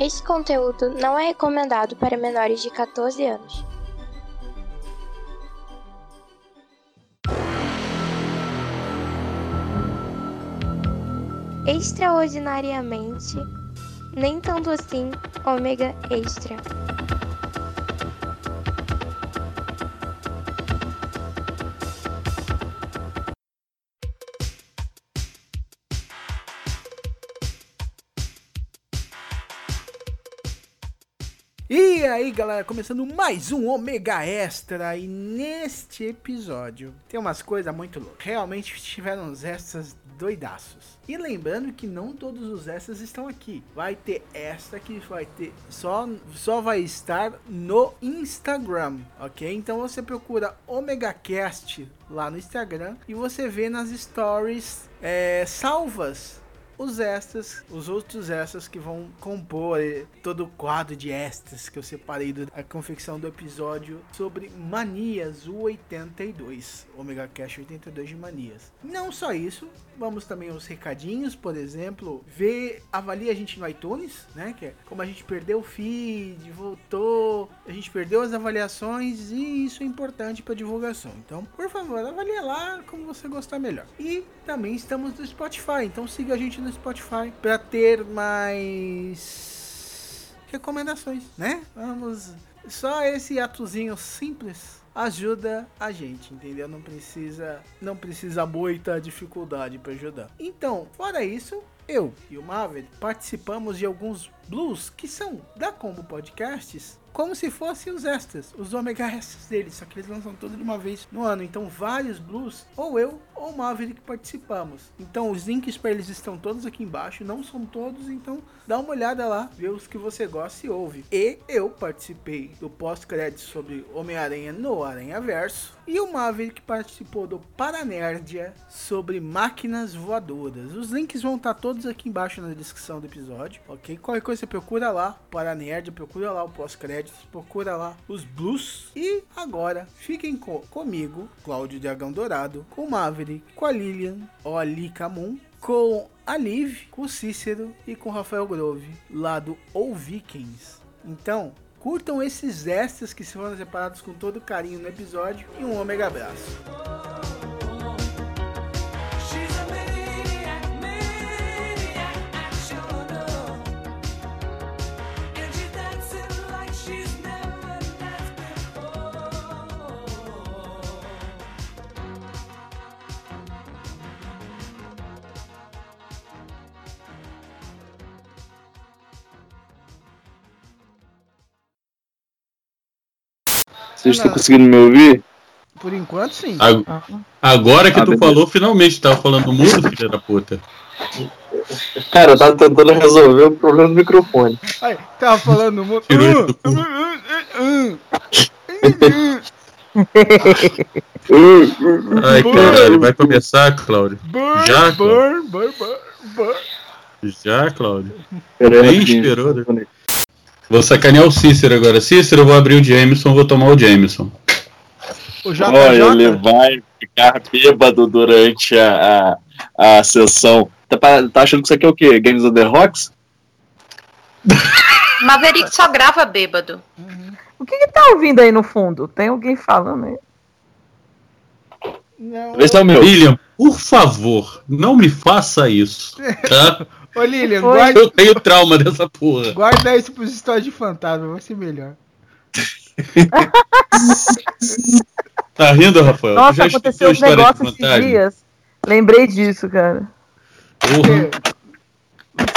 Este conteúdo não é recomendado para menores de 14 anos. Extraordinariamente, nem tanto assim, ômega extra. E aí galera, começando mais um Omega Extra e neste episódio tem umas coisas muito loucas. Realmente tiveram uns extras doidaços. E lembrando que não todos os extras estão aqui. Vai ter esta que vai ter só só vai estar no Instagram, ok? Então você procura Omega Cast lá no Instagram e você vê nas stories é, salvas os extras, os outros extras que vão compor todo o quadro de extras que eu separei da confecção do episódio sobre Manias, o 82, Omega Cash 82 de Manias. Não só isso, vamos também aos recadinhos, por exemplo, ver, avalie a gente no iTunes, né, que é como a gente perdeu o feed, voltou, a gente perdeu as avaliações e isso é importante para divulgação. Então, por favor, avalie lá como você gostar melhor. E também estamos no Spotify, então siga a gente no Spotify para ter mais recomendações, né? Vamos só esse atozinho simples ajuda a gente, entendeu? Não precisa, não precisa muita dificuldade para ajudar. Então, fora isso, eu e o Maverick participamos de alguns blues que são da Combo Podcasts como se fossem os extras, os Omega Extras deles, só que eles lançam tudo de uma vez no ano. Então, vários blues, ou eu ou o Maverick participamos. Então, os links para eles estão todos aqui embaixo, não são todos, então dá uma olhada lá, vê os que você gosta e ouve. E eu participei do pós-crédito sobre Homem-Aranha no Aranha Verso. E o Maverick participou do Paranerdia sobre máquinas voadoras. Os links vão estar todos aqui embaixo na descrição do episódio, ok? Qualquer coisa você procura lá, Paranerdia, procura lá o pós-crédito, procura lá os blues. E agora, fiquem co comigo, Cláudio Dragão Dourado, com Maverick, com a Lilian, Oli com a Liv, com o Cícero e com o Rafael Grove, lá do Ou Vikings. Então, curtam esses extras que foram separados com todo carinho no episódio e um ômega abraço. Vocês estão conseguindo me ouvir? Por enquanto, sim. Ag- Agora que Ah, tu beleza. falou, finalmente tava falando mudo, filha da puta. Cara, eu tava tentando resolver o problema do microfone. Aí, tava falando muito. Tirou ele do cu. Ai, caralho, vai começar, Cláudio? Já, burn. Já, Cláudio. Nem esperou, né? Vou sacanear o Cícero agora. Cícero, eu vou abrir o Jameson, vou tomar o Jameson. O JJ. Olha, ele vai ficar bêbado durante a, a, a sessão. Tá, pa- tá achando que isso aqui é o quê? Games on the Rocks? Maverick só grava bêbado. O que, que tá ouvindo aí no fundo? Tem alguém falando aí? Não, Esse é o meu. William, por favor, não me faça isso. Tá? Ô, Lilian, Foi. guarda, Eu tenho trauma dessa porra. guarda isso pros histórias de fantasma, vai ser melhor. Tá rindo, Rafael? Nossa, já aconteceu um negócio esses dias. Lembrei disso, cara. Porra.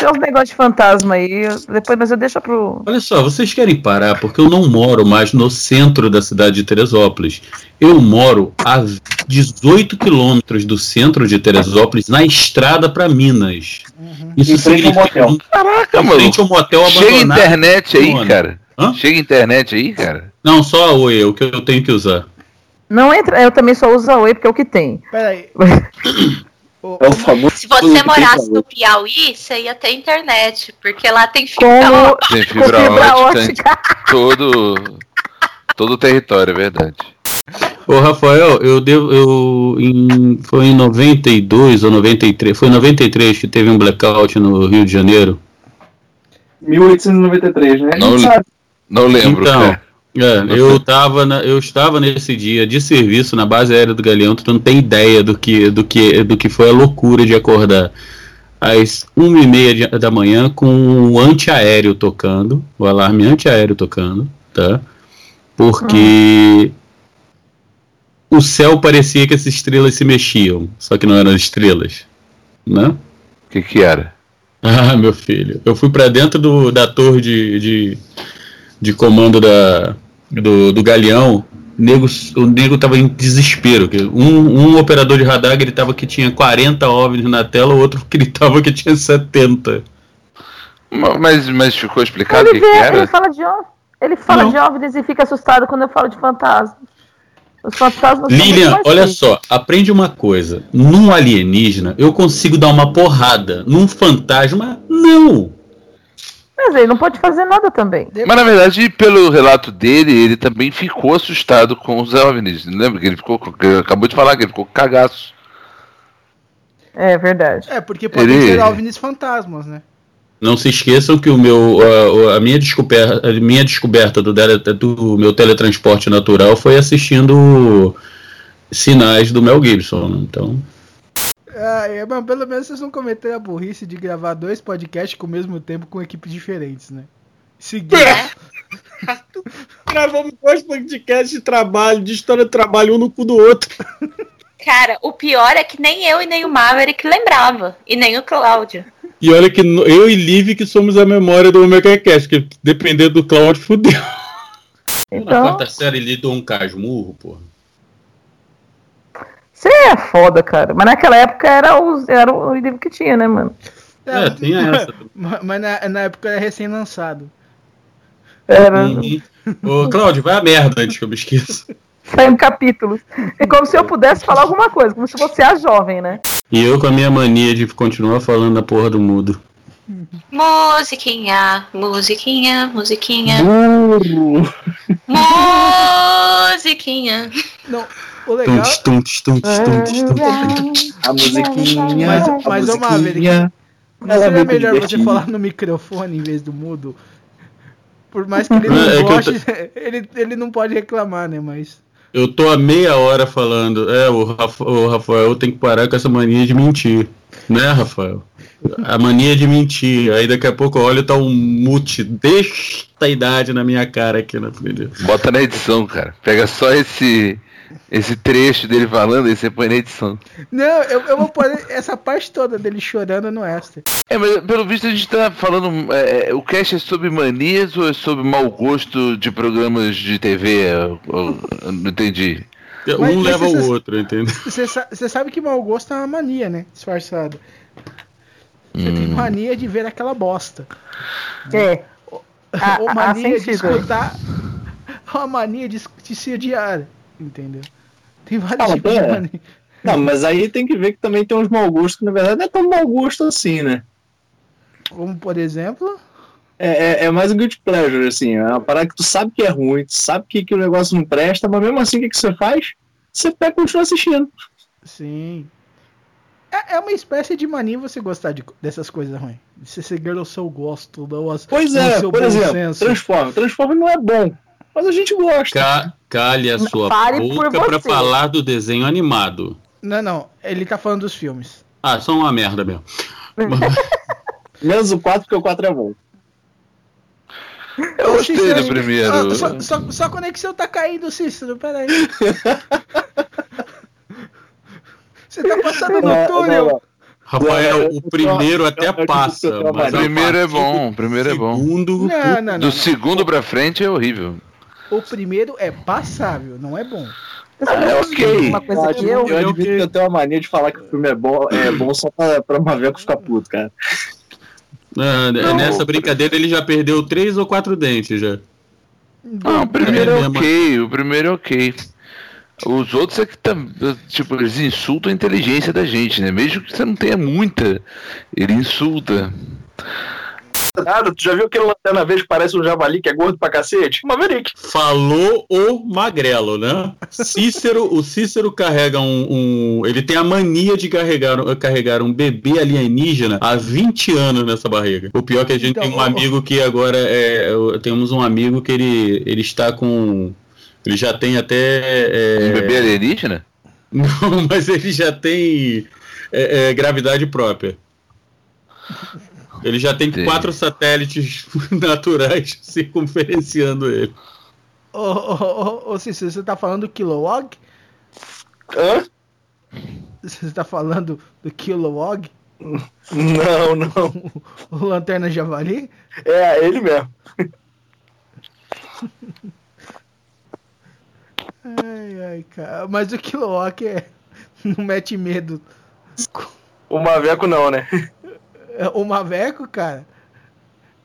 Aconteceu uns negócios de fantasma aí. eu- Depois, mas eu deixo pro. Olha só, vocês querem parar porque eu não moro mais no centro da cidade de Teresópolis. Eu moro a 18 quilômetros do centro de Teresópolis, na estrada para Minas. Isso Em frente ao significa motel. Caraca, mano. frente ao motel Chega abandonado. internet aí, Mano. cara. Hã? Chega internet aí, cara. Não, só a Oi, é o que eu tenho que usar. Não entra. Eu também só uso a Oi porque é o que tem. Pera É o famoso. Se você morasse no Piauí, você ia ter internet, porque lá tem fibra Como ótica. Tem fibra, fibra ótica, todo, todo o território, é verdade. Ô, Rafael, eu devo. Eu, em, foi em 92 ou 93. Foi em 93 que teve um blackout no Rio de Janeiro. 1893, né? Não. Não lembro, Então, cara. É, eu, tava na- eu estava nesse dia de serviço na base aérea do Galeão, tu não tem ideia do que, do que, do que foi a loucura de acordar às uma e meia da manhã com o antiaéreo tocando, o alarme antiaéreo tocando, tá? Porque o céu parecia que as estrelas se mexiam, só que não eram estrelas, né? O que que era? Ah, meu filho. Eu fui pra dentro do, da torre de, de, de comando da, do, do galeão. Nego, o nego tava em desespero. que Um, um operador de radar gritava que tinha 40 OVNIs na tela, o outro gritava que tinha 70. Ma- Mas, mas ficou explicado o Ele, que, que era? ele fala de OVNIs. Ele fala Não. de OVNIs e fica assustado quando eu falo de fantasmas. Os fantasmas Lilian, olha só, aprende uma coisa. Num alienígena, eu consigo dar uma porrada. Num fantasma, não. Mas ele não pode fazer nada também. Mas na verdade, pelo relato dele, ele também ficou assustado com os OVNIs. Lembra que ele ficou. com- que Acabou de falar que ele ficou com cagaço. É verdade. É, porque podem Ele- ser OVNIs fantasmas, né? Não se esqueçam que o meu, a, a minha, descoberta, a minha descoberta do, tele- do meu teletransporte natural foi assistindo sinais do Mel Gibson. né? Então, Ah, é, mas pelo menos vocês não cometeram a burrice de gravar dois podcasts com o mesmo tempo com equipes diferentes, né? Seguido. Gravamos dois podcasts de trabalho, de história de trabalho, um no cu do outro. Cara, o pior é que nem eu e nem o Maverick lembrava. E nem o Cláudio. e olha que eu e Liv que somos a memória do Omega Cast, que dependendo do Cláudio, fudeu. Na Então, quarta série ele deu um casmurro, porra. Você é foda, cara. Mas naquela época era, os, era o livro que tinha, né, mano? É, tem essa. Mas, mas na, na época era recém-lançado. Era. Ô, Cláudio, vai a merda antes que eu me esqueça. saindo capítulos. É como se eu pudesse falar alguma coisa, como se fosse a jovem, né? E eu com a minha mania de continuar falando na porra do mudo. Musiquinha, musiquinha, musiquinha, Burro. musiquinha. Não, o legal. Tuntes, tuntes, tuntes, tuntes, tuntes. A musiquinha. Mas- a mas, musiquinha. Não Ela seria veio melhor você divertir. falar no microfone em vez do mudo? Por mais que ele não É, é goste, ele, ele não pode reclamar, né? Mas. Eu tô há meia hora falando. É, o, Rafa- o Rafael tem que parar com essa mania de mentir. Né, Rafael? A mania de mentir. Aí daqui a pouco eu olho e tá um mute desta idade na minha cara aqui na frente. Bota na edição, cara. Pega só esse, esse trecho dele falando e você põe na edição. Não, eu, eu vou pôr essa parte toda dele chorando no extra. É, mas pelo visto a gente tá falando. é, o cast é sobre manias ou é sobre mau gosto de programas de TV? Eu, eu- eu não entendi. Mas- Um mas leva vocês- o outro, entendeu? Você sa- você sabe que mau gosto é uma mania, né? Disfarçada. Você tem Hum. mania de ver aquela bosta. É. Ou ah, mania de sentido aí. escutar. Uma mania de, de se odiar. Entendeu? Tem vários Ah, tipos de é. mania. Não, mas aí tem que ver que também tem uns mau gostos que na verdade não é tão mau gosto assim, né? Como por exemplo. É, é, é mais um guilty pleasure, assim. É uma parada que tu sabe que é ruim, tu sabe que, que o negócio não presta, mas mesmo assim o que, que você faz? Você pega e continua assistindo. Sim. É, é uma espécie de mania você gostar de, dessas coisas ruins. De você ser girl, eu gosto. Não, as- Pois é, seu por bom exemplo, senso. Transforma. Transforma não é bom, mas a gente gosta. Ca calhe a sua por boca pra você. falar do desenho animado. Não, não. Ele tá falando dos filmes. Ah, só uma merda mesmo. Menos o 4, porque o 4 é bom. Eu gostei do primeiro. ah, só, só, sua conexão tá caindo, Cícero. Peraí. Você tá passando no túnel. não, não. Rafael, o primeiro até passa. mas O a primeiro é bom, o primeiro é bom. Segundo, não. Do segundo pra frente é horrível. O primeiro é passável, não é bom. É ok. Uma coisa Eu que eu. eu admito que eu tenho uma mania de falar que o filme é bom, é bom só pra, pra Maveco ficar puto, cara. Ah, nessa brincadeira ele já perdeu três ou quatro dentes já. Ah, o primeiro é É, ok, o primeiro é ok. Os outros é que tam- tipo, eles insultam a inteligência da gente, né? Mesmo que você não tenha muita, ele insulta. Nada, tu já viu aquele lanterna verde que parece um javali que é gordo pra cacete? Maverick. Falou o magrelo, né? Cícero, o Cícero carrega um, um- Ele tem a mania de carregar, carregar um bebê alienígena há 20 anos nessa barriga. O pior é que a gente Então, tem um ô- amigo que agora é. Temos um amigo que ele, ele está com. Ele já tem até. é, Um bebê alienígena? Não, mas ele já tem é, é, gravidade própria. Ele já tem Entendi. quatro satélites naturais circunferenciando ele. Ô, ô, ô, ô Cícero, você tá falando do Kilowog? Hã? Você tá falando do Kilowog? Não, não. O Lanterna Javali? É, ele mesmo. Ai, ai, cara. Mas o Kilowog é... não mete medo. O Maveco não, né? O Maveco, cara,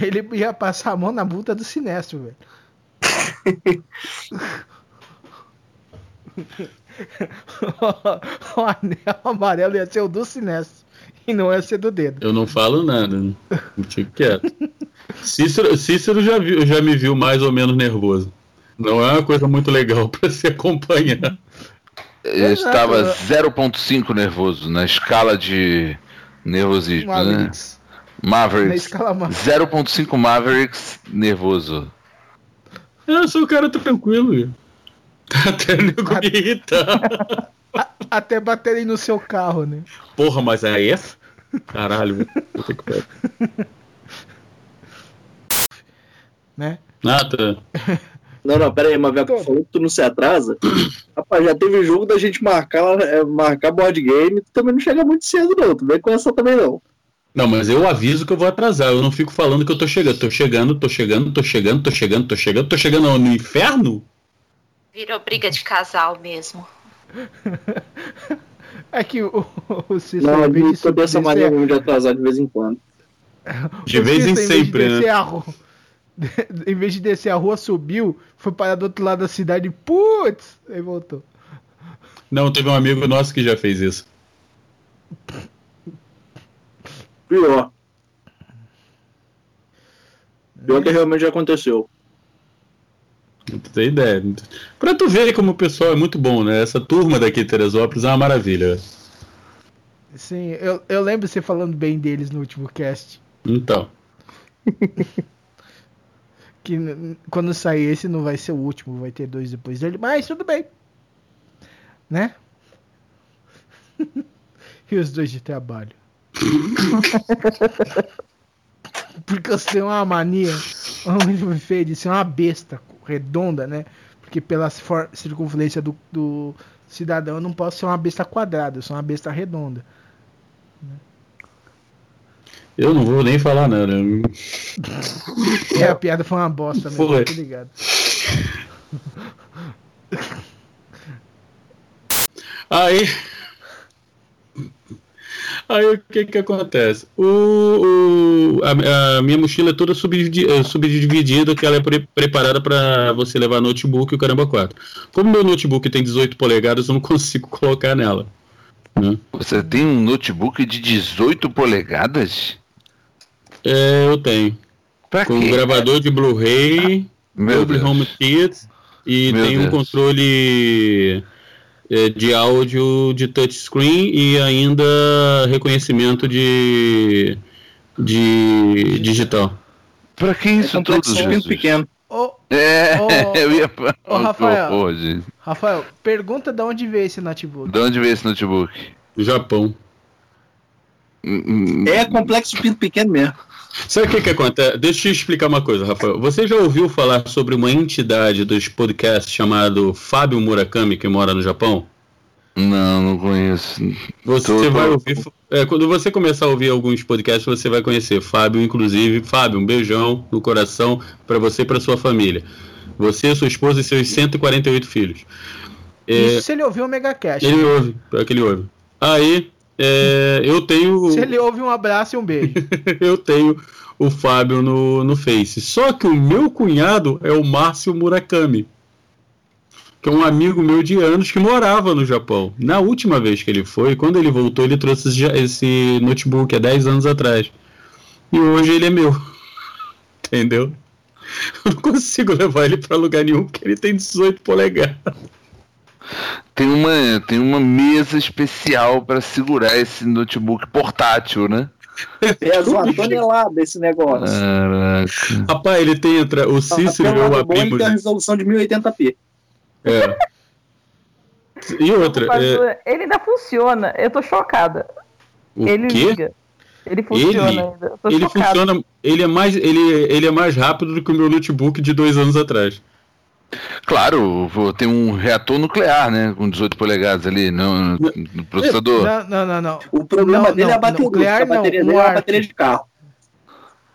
ele ia passar a mão na multa do Sinestro, velho. o anel amarelo ia ser o do Sinestro e não ia ser do dedo. Eu não falo nada. né? Fico quieto. Cícero, Cícero já, viu, já me viu mais ou menos nervoso. Não é uma coisa muito legal pra se acompanhar. Eu Exato. estava 0.5 nervoso na escala de nervosismo, né? Mavericks. Na Mavericks. escala ma- 0.5 Mavericks nervoso. Eu sou um cara tranquilo. Igor. Até nego me irritar. Até baterem no seu carro, né? Porra, mas é. Caralho, puta que pariu. né? Tá. Não, não, pera aí, Todo. falou que tu não se atrasa. Rapaz, já teve jogo da gente marcar, é, marcar board game, tu também não chega muito cedo, não. Tu vem com essa também, não. Não, mas eu aviso que eu vou atrasar. Eu não fico falando que eu tô chegando. Tô chegando, tô chegando, tô chegando, tô chegando, tô chegando, tô chegando no inferno? Virou briga de casal mesmo. É que o, o Cícero, Não, eu tô dessa mesmo de atrasar de vez em quando. De o vez em sempre, né? Em vez de descer a rua, subiu, foi parar do outro lado da cidade, putz, aí voltou. Não, teve um amigo nosso que já fez isso. Pior. Pior que realmente já aconteceu. Não tem ideia. Pra tu ver como o pessoal é muito bom, né? Essa turma daqui de Teresópolis é uma maravilha. Sim, eu, eu lembro você falando bem deles no último cast. Então. Que quando sair esse não vai ser o último, vai ter dois depois dele, mas tudo bem. Né? e os dois de trabalho. Porque você tem uma mania, um feio de ser uma besta redonda, né? Porque pela circunferência do, do cidadão eu não posso ser uma besta quadrada, eu sou uma besta redonda. Eu não vou nem falar nada. É, a piada foi uma bosta mesmo, Foi. tá ligado? Aí. Aí o que que acontece? O, o- a, a minha mochila é toda subdividi- eh, subdividida, que ela é pre- preparada para você levar notebook e o caramba 4. Como meu notebook tem 18 polegadas, eu não consigo colocar nela. né? Você tem um notebook de 18 polegadas? É, eu tenho. Pra Com quê? gravador de Blu-ray, Dolby Deus. Home Kit e Meu tem um controle é, de áudio de touchscreen e ainda reconhecimento de, de digital. Pra que isso tudo, complexo muito Jesus? pequeno. Ô, É, Ô, eu ia... ô, Oh, Rafael. Rafael, pergunta de onde veio esse notebook. De onde veio esse notebook? Do Japão. Hum, hum, É complexo pinto pequeno mesmo. Sabe o que, que acontece? Deixa eu te explicar uma coisa, Rafael. Você já ouviu falar sobre uma entidade dos podcasts chamado Fábio Murakami, que mora no Japão? Não, não conheço. Você Tô- tô- vai ouvir. é, quando você começar a ouvir alguns podcasts, você vai conhecer Fábio, inclusive. Fábio, um beijão no coração para você e para sua família. Você, sua esposa e seus 148 filhos. É, Isso se ele ouviu o Megacast. ele ouve, é que ele ouve. Aí, é, eu tenho. Se ele ouve um abraço e um beijo. eu tenho o Fábio no, no Face. Só que o meu cunhado é o Márcio Murakami, que é um amigo meu de anos que morava no Japão. Na última vez que ele foi, quando ele voltou, ele trouxe esse, esse notebook há 10 anos atrás. E hoje ele é meu. entendeu? Eu não consigo levar ele pra lugar nenhum porque ele tem 18 polegadas. Tem uma, tem uma mesa especial para segurar esse notebook portátil, né? Pesa uma tonelada esse negócio. Caraca. Rapaz, ele tem entra, o Cícero e Pelo eu lado bom, ele tem a resolução de 1080p. É. E outra, é, Ele ainda funciona. Eu tô chocada. o ele quê? liga. Ele funciona Ele? ainda. Ele chocada. funciona. Ele é mais. Ele, ele é mais rápido do que o meu notebook de dois anos atrás. Claro, tem um reator nuclear, né? Com 18 polegadas ali no, no processador. Não, não, não, não. O problema Não, dele é a não, bateria. nuclear a bateria não, dele é a bateria de carro.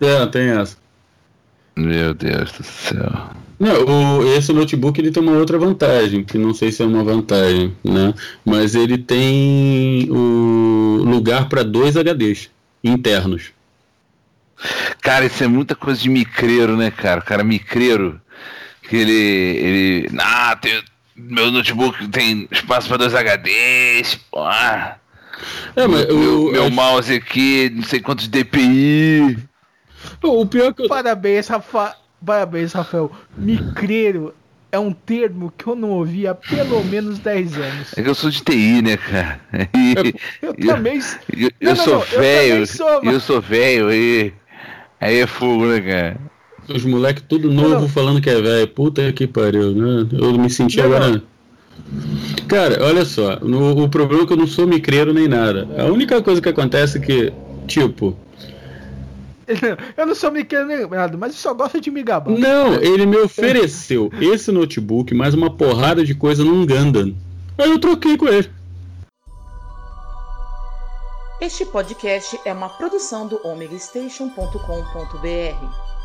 É, tem essa. Meu Deus do céu. Não, o, esse notebook ele tem uma outra vantagem, que não sei se é uma vantagem, né? Mas ele tem o lugar para dois HDs internos. Cara, isso é muita coisa de micreiro, né, cara? Cara micreiro, que ele. ele ah, tem, meu notebook tem espaço para dois HDs, pô. ah, É, mas meu, o, meu eu- mouse aqui, não sei quantos DPI. o pior é que eu, Parabéns, Rafa... Parabéns, Rafael. Micreiro é um termo que eu não ouvi há pelo menos 10 anos. É que eu sou de TI, né, cara? E, Eu Eu- também. eu, Não, eu não, sou não, eu velho, também sou, eu sou velho aí. Aí é fogo, né, cara? Os moleques tudo novo Não, não. falando que é velho. Puta que pariu, né? Eu me senti Não, agora. Cara, olha só, no- o problema é que eu não sou micreiro nem nada. A única coisa que acontece é que, tipo, Eu não sou micreiro nem nada, mas eu só gosto de me gabar. Não, ele me ofereceu esse notebook mais uma porrada de coisa num Gundam. Aí eu troquei com ele. Este podcast é uma produção do omegastation.com.br.